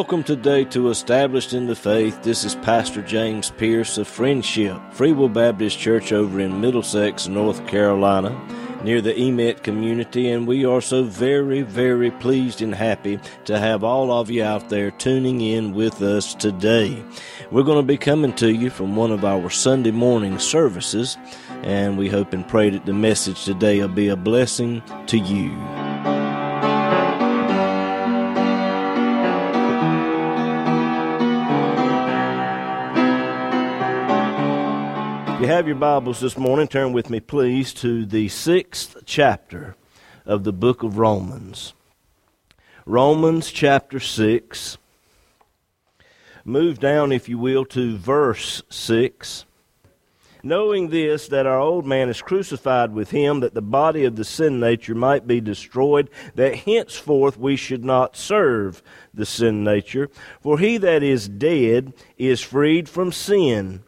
Welcome today to Established in the Faith. This is Pastor James Pierce of Friendship, Free Will Baptist Church over in Middlesex, North Carolina, near the Emit community, and we are so very, very pleased and happy to have all of you out there tuning in with us today. We're going to be coming to you from one of our Sunday morning services, and we hope and pray that the message today will be a blessing to you. You have your Bibles this morning, turn with me, please, to the sixth chapter of the book of Romans. Romans chapter 6. Move down, if you will, to verse 6. Knowing this, that our old man is crucified with him, that the body of the sin nature might be destroyed, that henceforth we should not serve the sin nature. For he that is dead is freed from sin.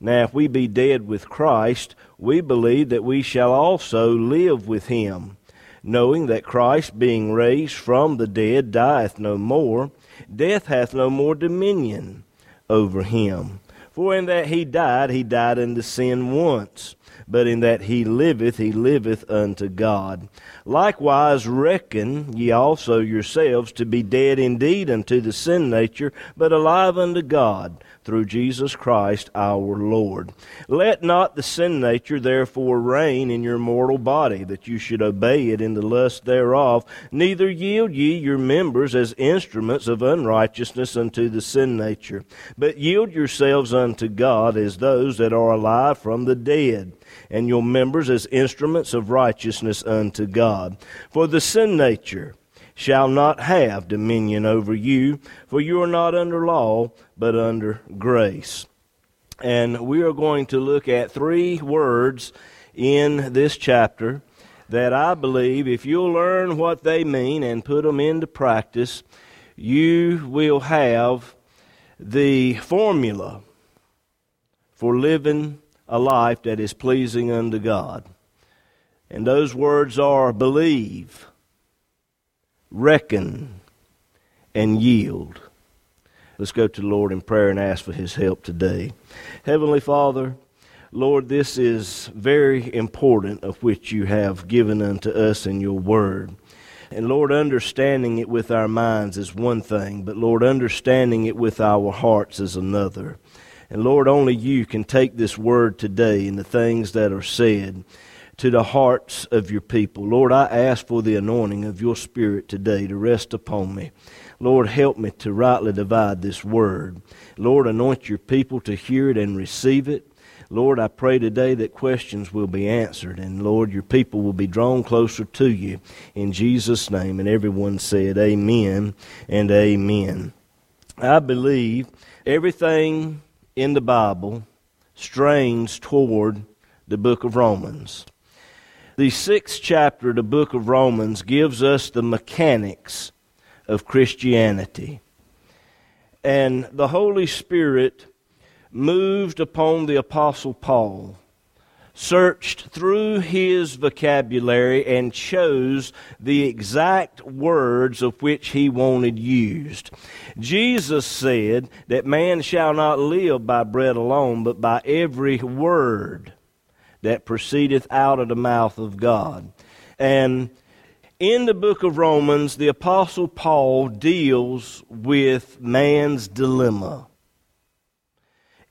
Now, if we be dead with Christ, we believe that we shall also live with him, knowing that Christ, being raised from the dead, dieth no more, death hath no more dominion over him. For in that he died, he died unto sin once, but in that he liveth, he liveth unto God. Likewise, reckon ye also yourselves to be dead indeed unto the sin nature, but alive unto God through Jesus Christ our Lord. Let not the sin nature therefore reign in your mortal body, that you should obey it in the lust thereof, neither yield ye your members as instruments of unrighteousness unto the sin nature, but yield yourselves unto God as those that are alive from the dead and your members as instruments of righteousness unto God. For the sin nature shall not have dominion over you, for you are not under law, but under grace. And we are going to look at three words in this chapter that I believe if you'll learn what they mean and put them into practice, you will have the formula for living a life that is pleasing unto God. And those words are believe, reckon, and yield. Let's go to the Lord in prayer and ask for His help today. Heavenly Father, Lord, this is very important of which you have given unto us in your word. And Lord, understanding it with our minds is one thing, but Lord, understanding it with our hearts is another. And Lord, only you can take this word today and the things that are said to the hearts of your people. Lord, I ask for the anointing of your Spirit today to rest upon me. Lord, help me to rightly divide this word. Lord, anoint your people to hear it and receive it. Lord, I pray today that questions will be answered, and Lord, your people will be drawn closer to you. In Jesus' name. And everyone said, Amen and Amen. I believe everything in the Bible strains toward the book of Romans. The sixth chapter of the book of Romans gives us the mechanics of Christianity. And the Holy Spirit moved upon the Apostle Paul, searched through his vocabulary, and chose the exact words of which he wanted used. Jesus said that man shall not live by bread alone, but by every word that proceedeth out of the mouth of God. And in the book of Romans, the Apostle Paul deals with man's dilemma.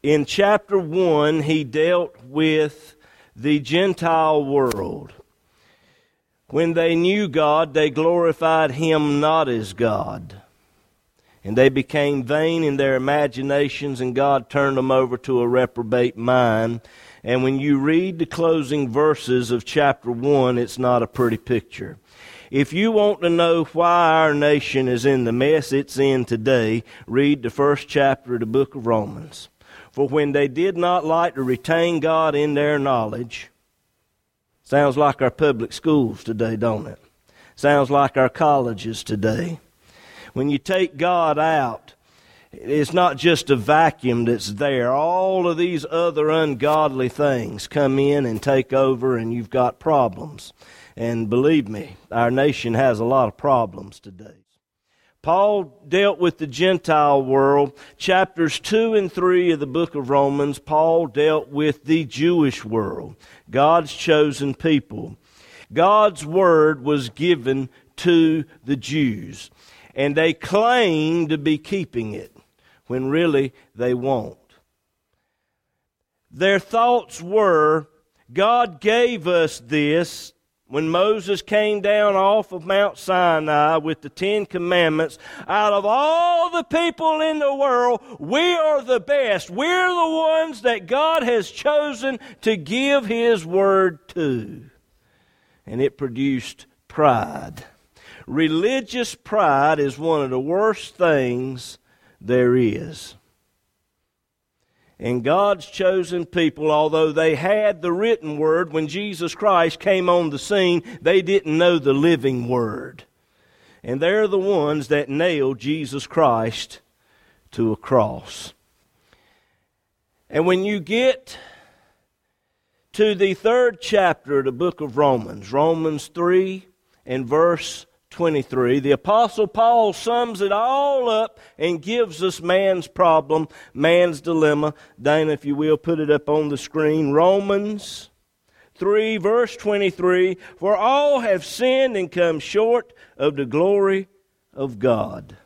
In chapter 1, he dealt with the Gentile world. When they knew God, they glorified him not as God. And they became vain in their imaginations, and God turned them over to a reprobate mind and when you read the closing verses of chapter 1, it's not a pretty picture. If you want to know why our nation is in the mess it's in today, read the first chapter of the book of Romans. For when they did not like to retain God in their knowledge, sounds like our public schools today, don't it? Sounds like our colleges today. When you take God out, it's not just a vacuum that's there. All of these other ungodly things come in and take over, and you've got problems. And believe me, our nation has a lot of problems today. Paul dealt with the Gentile world. Chapters 2 and 3 of the book of Romans, Paul dealt with the Jewish world, God's chosen people. God's word was given to the Jews, and they claim to be keeping it when really they won't. Their thoughts were God gave us this when Moses came down off of Mount Sinai with the Ten Commandments, out of all the people in the world, we are the best. We're the ones that God has chosen to give His Word to. And it produced pride. Religious pride is one of the worst things there is and God's chosen people, although they had the written word when Jesus Christ came on the scene, they didn't know the living word. And they're the ones that nailed Jesus Christ to a cross. And when you get to the third chapter of the book of Romans, Romans 3 and verse 23, the Apostle Paul sums it all up and gives us man's problem, man's dilemma. Dana, if you will, put it up on the screen. Romans 3, verse 23 For all have sinned and come short of the glory of God.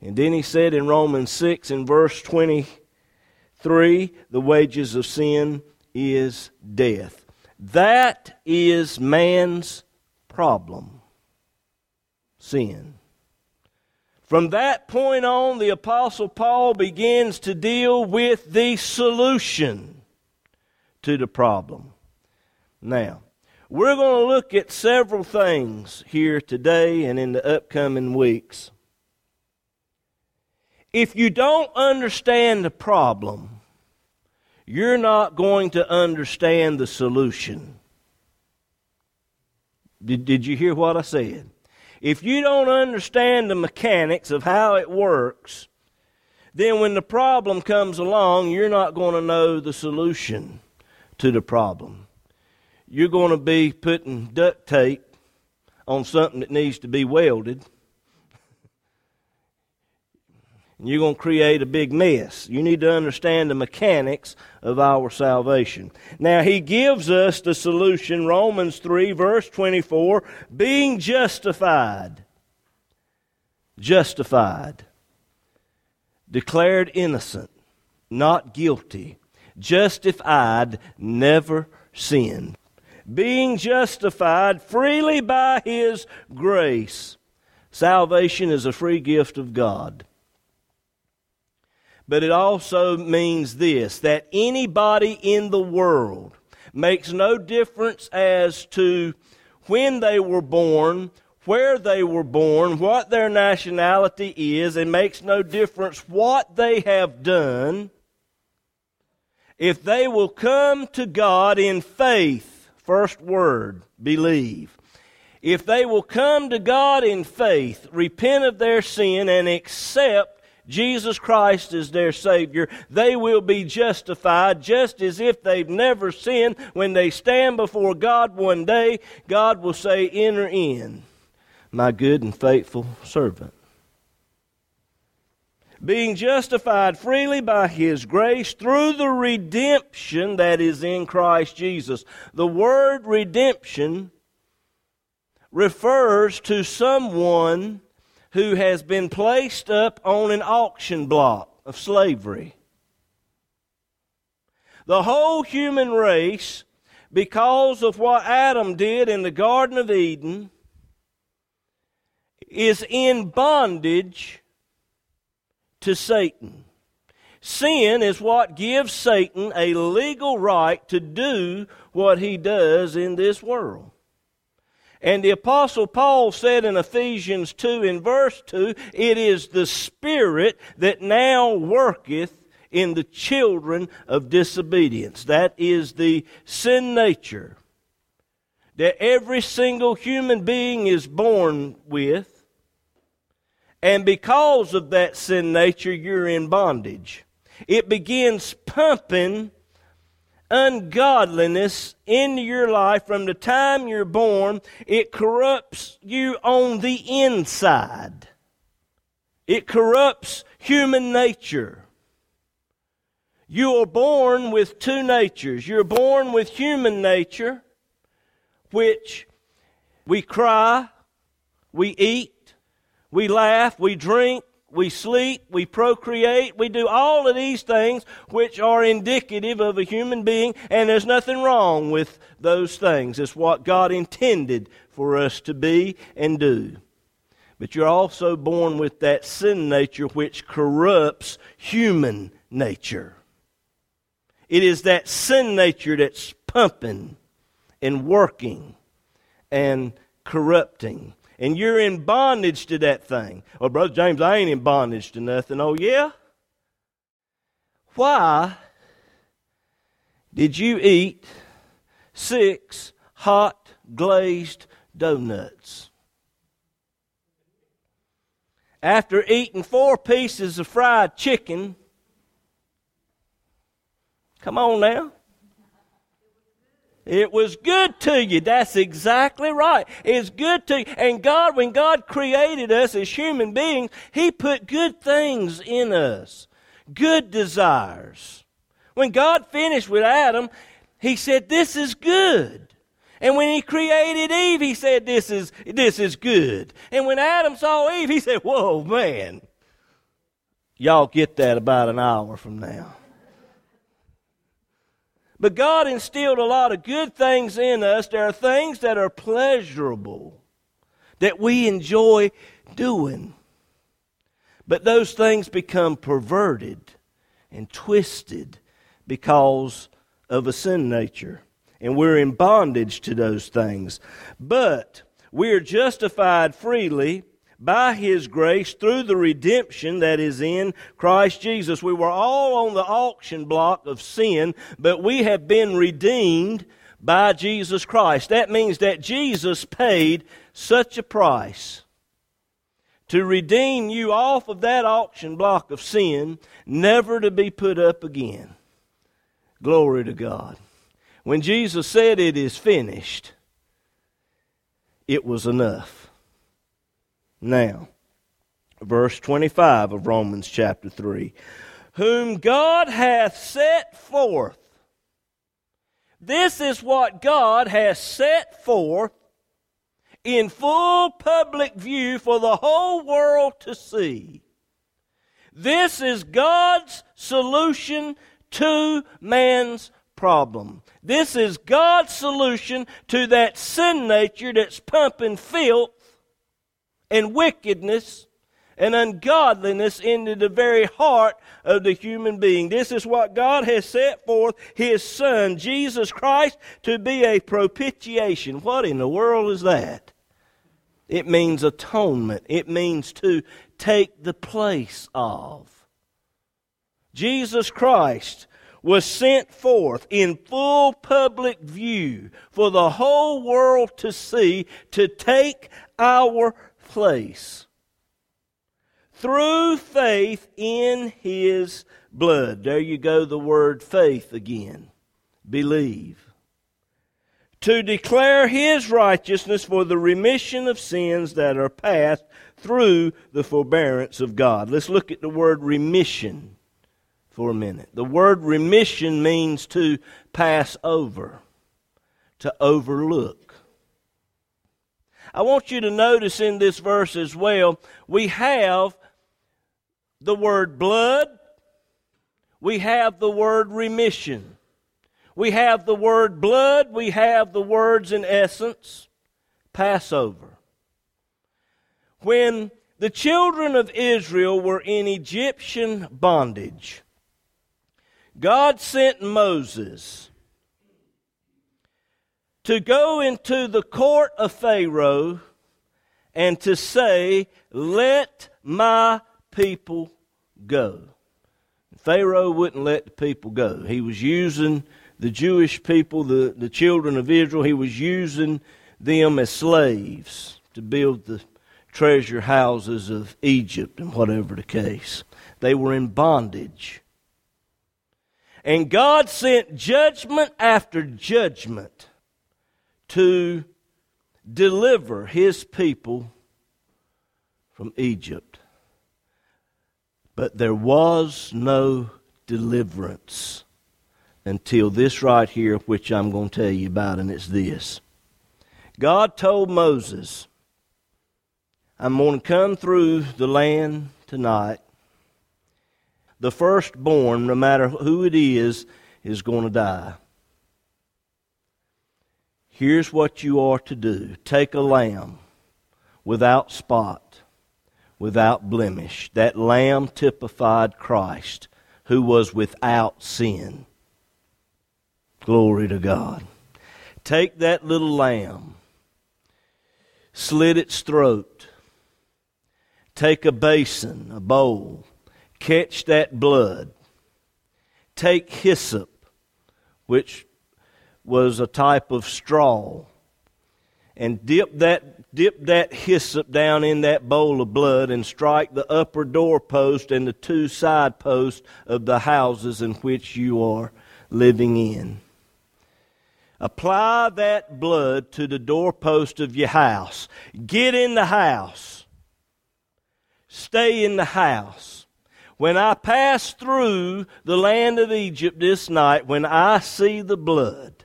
And then he said in Romans 6 and verse 23 The wages of sin is death. That is man's problem sin. From that point on, the Apostle Paul begins to deal with the solution to the problem. Now, we're going to look at several things here today and in the upcoming weeks. If you don't understand the problem, you're not going to understand the solution. Did, did you hear what I said? If you don't understand the mechanics of how it works, then when the problem comes along, you're not going to know the solution to the problem. You're going to be putting duct tape on something that needs to be welded and you're going to create a big mess. You need to understand the mechanics of our salvation. Now, he gives us the solution, Romans 3, verse 24, being justified. Justified. Declared innocent, not guilty. Justified, never sinned. Being justified freely by his grace. Salvation is a free gift of God but it also means this that anybody in the world makes no difference as to when they were born, where they were born, what their nationality is, and makes no difference what they have done. If they will come to God in faith, first word, believe. If they will come to God in faith, repent of their sin, and accept Jesus Christ is their Savior, they will be justified just as if they've never sinned. When they stand before God one day, God will say, Enter in, my good and faithful servant. Being justified freely by His grace through the redemption that is in Christ Jesus. The word redemption refers to someone who has been placed up on an auction block of slavery. The whole human race, because of what Adam did in the Garden of Eden, is in bondage to Satan. Sin is what gives Satan a legal right to do what he does in this world. And the Apostle Paul said in Ephesians 2 in verse 2, it is the Spirit that now worketh in the children of disobedience. That is the sin nature that every single human being is born with. And because of that sin nature, you're in bondage. It begins pumping ungodliness into your life from the time you're born, it corrupts you on the inside. It corrupts human nature. You are born with two natures. You're born with human nature, which we cry, we eat, we laugh, we drink, we sleep, we procreate, we do all of these things which are indicative of a human being, and there's nothing wrong with those things. It's what God intended for us to be and do. But you're also born with that sin nature which corrupts human nature. It is that sin nature that's pumping and working and corrupting. And you're in bondage to that thing. Well, Brother James, I ain't in bondage to nothing. Oh, yeah? Why did you eat six hot glazed donuts? After eating four pieces of fried chicken Come on now. It was good to you. That's exactly right. It's good to you. And God, when God created us as human beings, He put good things in us, good desires. When God finished with Adam, He said, This is good. And when He created Eve, He said, This is, this is good. And when Adam saw Eve, He said, Whoa, man. Y'all get that about an hour from now. But God instilled a lot of good things in us. There are things that are pleasurable that we enjoy doing. But those things become perverted and twisted because of a sin nature. And we're in bondage to those things. But we are justified freely by his grace through the redemption that is in Christ Jesus. We were all on the auction block of sin, but we have been redeemed by Jesus Christ. That means that Jesus paid such a price to redeem you off of that auction block of sin, never to be put up again. Glory to God. When Jesus said it is finished, it was enough. Now, verse 25 of Romans chapter 3 Whom God hath set forth. This is what God has set forth in full public view for the whole world to see. This is God's solution to man's problem. This is God's solution to that sin nature that's pumping filth and wickedness and ungodliness into the very heart of the human being. This is what God has set forth His Son, Jesus Christ, to be a propitiation. What in the world is that? It means atonement. It means to take the place of. Jesus Christ was sent forth in full public view for the whole world to see to take our place through faith in his blood. There you go, the word faith again. Believe. To declare his righteousness for the remission of sins that are past through the forbearance of God. Let's look at the word remission for a minute. The word remission means to pass over, to overlook. I want you to notice in this verse as well, we have the word blood, we have the word remission. We have the word blood, we have the words in essence, Passover. When the children of Israel were in Egyptian bondage, God sent Moses to go into the court of Pharaoh and to say, Let my people go. Pharaoh wouldn't let the people go. He was using the Jewish people, the, the children of Israel, he was using them as slaves to build the treasure houses of Egypt and whatever the case. They were in bondage. And God sent judgment after judgment to deliver his people from Egypt. But there was no deliverance until this right here, which I'm going to tell you about, and it's this. God told Moses, I'm going to come through the land tonight. The firstborn, no matter who it is, is going to die. Here's what you are to do take a lamb without spot, without blemish. That lamb typified Christ, who was without sin. Glory to God. Take that little lamb, slit its throat, take a basin, a bowl, catch that blood, take hyssop, which was a type of straw, and dip that, dip that hyssop down in that bowl of blood and strike the upper doorpost and the two side posts of the houses in which you are living in. Apply that blood to the doorpost of your house. Get in the house. Stay in the house. When I pass through the land of Egypt this night, when I see the blood,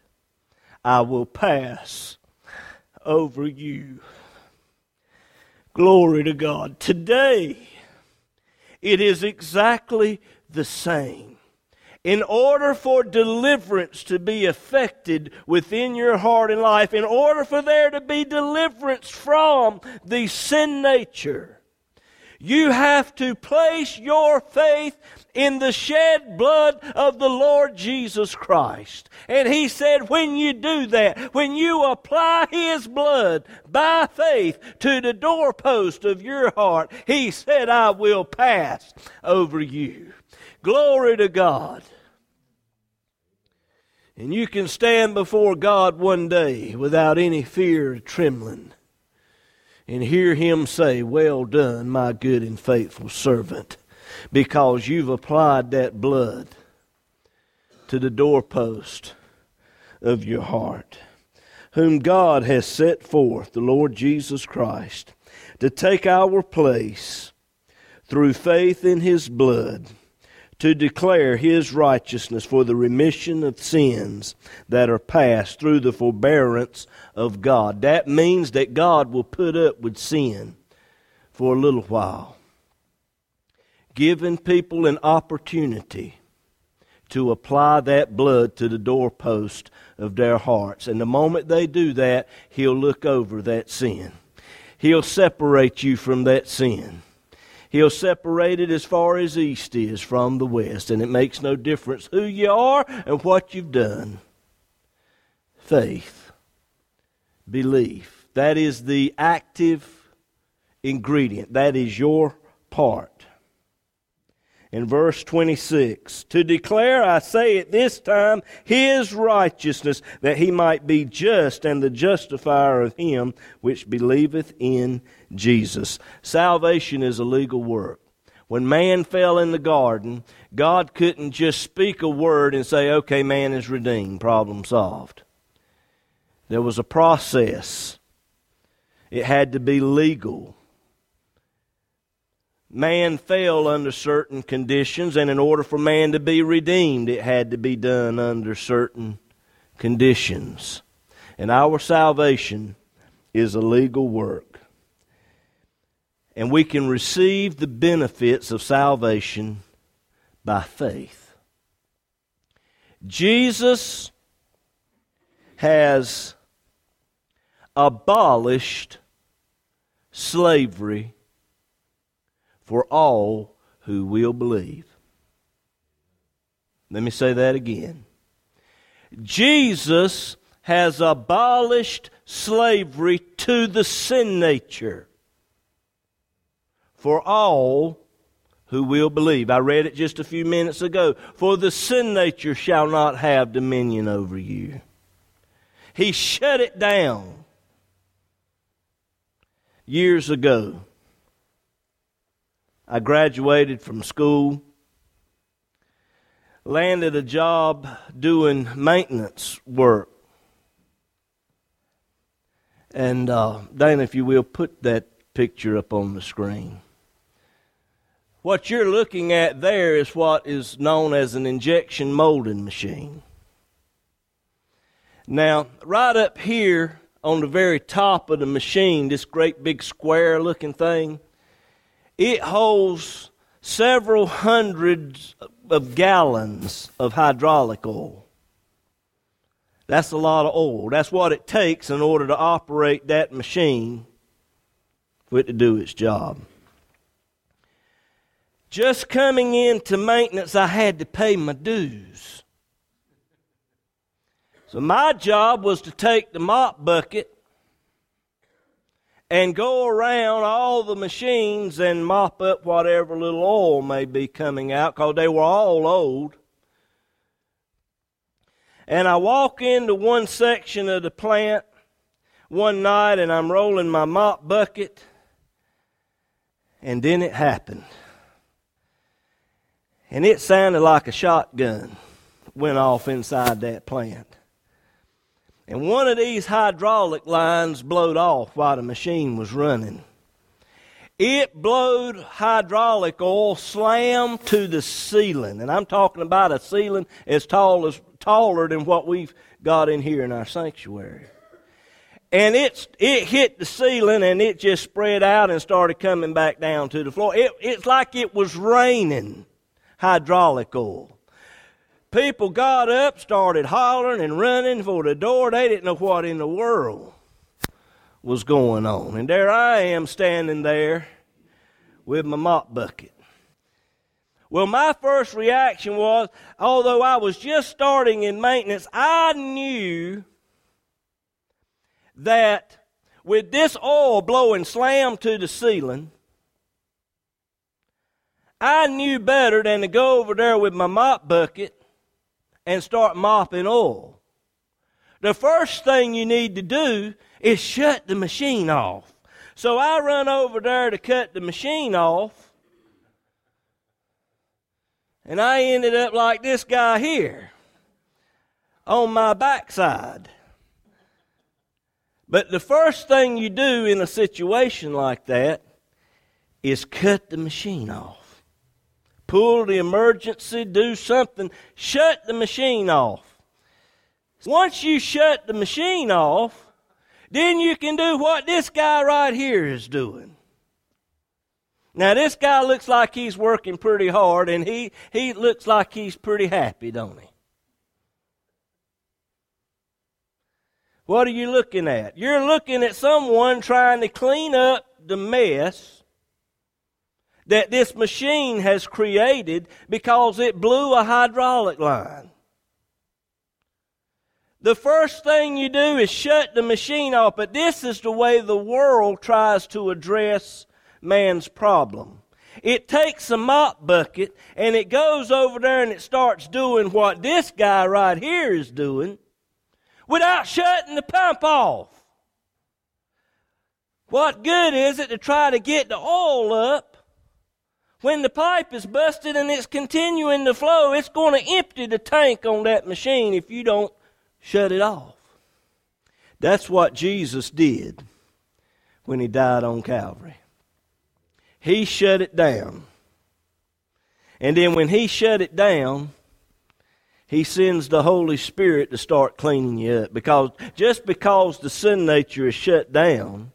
I will pass over you. Glory to God. Today, it is exactly the same. In order for deliverance to be effected within your heart and life, in order for there to be deliverance from the sin nature, you have to place your faith in the shed blood of the Lord Jesus Christ. And he said, when you do that, when you apply his blood by faith to the doorpost of your heart, he said, I will pass over you. Glory to God. And you can stand before God one day without any fear or trembling and hear him say, Well done, my good and faithful servant, because you've applied that blood to the doorpost of your heart, whom God has set forth, the Lord Jesus Christ, to take our place through faith in his blood to declare his righteousness for the remission of sins that are past through the forbearance of God. That means that God will put up with sin for a little while, giving people an opportunity to apply that blood to the doorpost of their hearts. And the moment they do that, He'll look over that sin. He'll separate you from that sin. He'll separate it as far as east is from the west, and it makes no difference who you are and what you've done. Faith, belief, that is the active ingredient. That is your part in verse 26 to declare, I say at this time, his righteousness, that he might be just and the justifier of him which believeth in Jesus. Salvation is a legal work. When man fell in the garden, God couldn't just speak a word and say, okay, man is redeemed, problem solved. There was a process. It had to be legal man fell under certain conditions, and in order for man to be redeemed, it had to be done under certain conditions. And our salvation is a legal work. And we can receive the benefits of salvation by faith. Jesus has abolished slavery for all who will believe. Let me say that again. Jesus has abolished slavery to the sin nature for all who will believe. I read it just a few minutes ago. For the sin nature shall not have dominion over you. He shut it down years ago. I graduated from school, landed a job doing maintenance work. And uh, Dana, if you will, put that picture up on the screen. What you're looking at there is what is known as an injection molding machine. Now, right up here on the very top of the machine, this great big square looking thing, it holds several hundreds of gallons of hydraulic oil. That's a lot of oil. That's what it takes in order to operate that machine for it to do its job. Just coming into maintenance, I had to pay my dues. So my job was to take the mop bucket and go around all the machines and mop up whatever little oil may be coming out because they were all old. And I walk into one section of the plant one night and I'm rolling my mop bucket, and then it happened. And it sounded like a shotgun went off inside that plant. And one of these hydraulic lines blowed off while the machine was running. It blowed hydraulic oil slam to the ceiling. And I'm talking about a ceiling as tall as taller than what we've got in here in our sanctuary. And it's, it hit the ceiling and it just spread out and started coming back down to the floor. It, it's like it was raining hydraulic oil. People got up, started hollering and running for the door. They didn't know what in the world was going on. And there I am standing there with my mop bucket. Well, my first reaction was, although I was just starting in maintenance, I knew that with this oil blowing slam to the ceiling, I knew better than to go over there with my mop bucket and start mopping oil. The first thing you need to do is shut the machine off. So I run over there to cut the machine off, and I ended up like this guy here on my backside. But the first thing you do in a situation like that is cut the machine off pull the emergency, do something, shut the machine off. Once you shut the machine off, then you can do what this guy right here is doing. Now, this guy looks like he's working pretty hard, and he, he looks like he's pretty happy, don't he? What are you looking at? You're looking at someone trying to clean up the mess that this machine has created because it blew a hydraulic line. The first thing you do is shut the machine off, but this is the way the world tries to address man's problem. It takes a mop bucket and it goes over there and it starts doing what this guy right here is doing without shutting the pump off. What good is it to try to get the oil up when the pipe is busted and it's continuing to flow, it's going to empty the tank on that machine if you don't shut it off. That's what Jesus did when he died on Calvary. He shut it down. And then when he shut it down, he sends the Holy Spirit to start cleaning you up. Because just because the sin nature is shut down,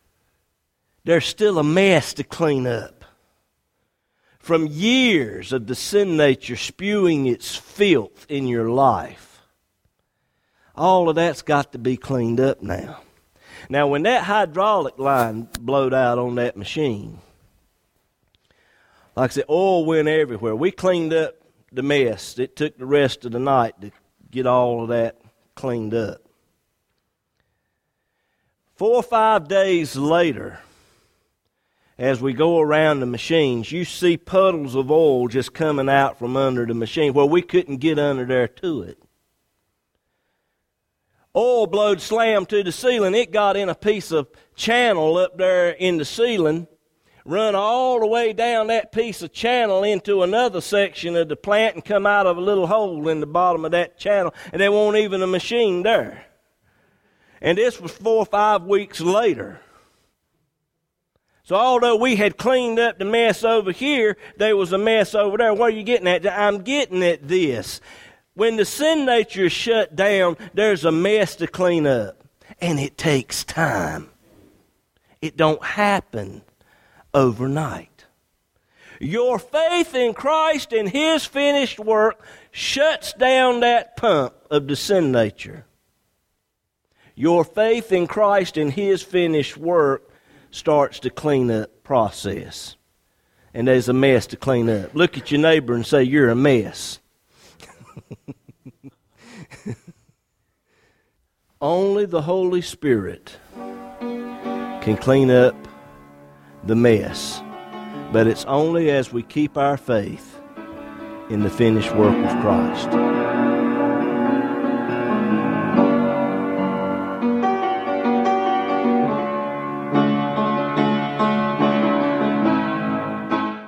there's still a mess to clean up from years of the sin nature spewing its filth in your life. All of that's got to be cleaned up now. Now, when that hydraulic line blowed out on that machine, like I said, oil went everywhere. We cleaned up the mess. It took the rest of the night to get all of that cleaned up. Four or five days later, as we go around the machines, you see puddles of oil just coming out from under the machine where we couldn't get under there to it. Oil blowed slam to the ceiling. It got in a piece of channel up there in the ceiling, run all the way down that piece of channel into another section of the plant and come out of a little hole in the bottom of that channel, and there won't even a machine there. And this was four or five weeks later. So although we had cleaned up the mess over here, there was a mess over there. What are you getting at? I'm getting at this. When the sin nature is shut down, there's a mess to clean up. And it takes time. It don't happen overnight. Your faith in Christ and His finished work shuts down that pump of the sin nature. Your faith in Christ and His finished work starts to clean the cleanup process. And there's a mess to clean up. Look at your neighbor and say, You're a mess. Only the Holy Spirit can clean up the mess. But it's only as we keep our faith in the finished work of Christ.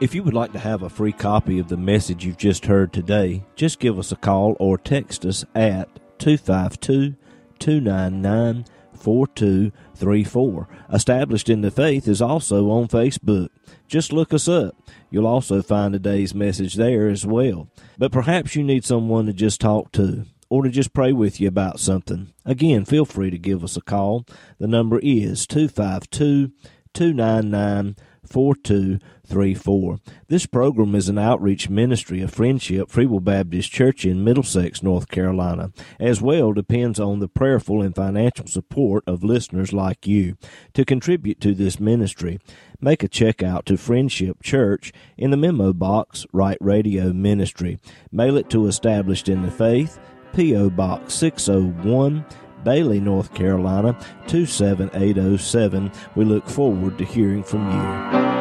If you would like to have a free copy of the message you've just heard today, just give us a call or text us at 252 299 4234. Established in the Faith is also on Facebook. Just look us up. You'll also find today's message there as well. But perhaps you need someone to just talk to or to just pray with you about something. Again, feel free to give us a call. The number is 252 299 4234. This program is an outreach ministry of Friendship Free Will Baptist Church in Middlesex, North Carolina. As well depends on the prayerful and financial support of listeners like you. To contribute to this ministry, make a check out to Friendship Church in the memo box, Write Radio Ministry. Mail it to Established in the Faith, P.O. Box 601. Bailey, North Carolina 27807. We look forward to hearing from you.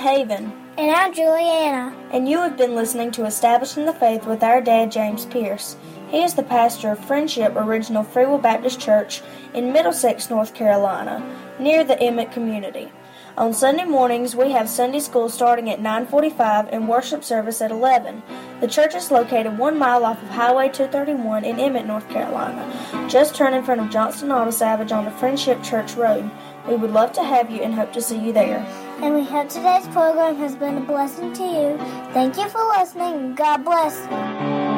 Haven. And I'm Juliana. And you have been listening to Establishing the Faith with our dad, James Pierce. He is the pastor of Friendship Original Free Will Baptist Church in Middlesex, North Carolina, near the Emit community. On Sunday mornings, we have Sunday school starting at 9:45 and worship service at 11. The church is located 1 mile off of Highway 231 in Emit, North Carolina, just turn in front of Johnston Auto Salvage on the Friendship Church Road. We would love to have you and hope to see you there. And we hope today's program has been a blessing to you. Thank you for listening. God bless.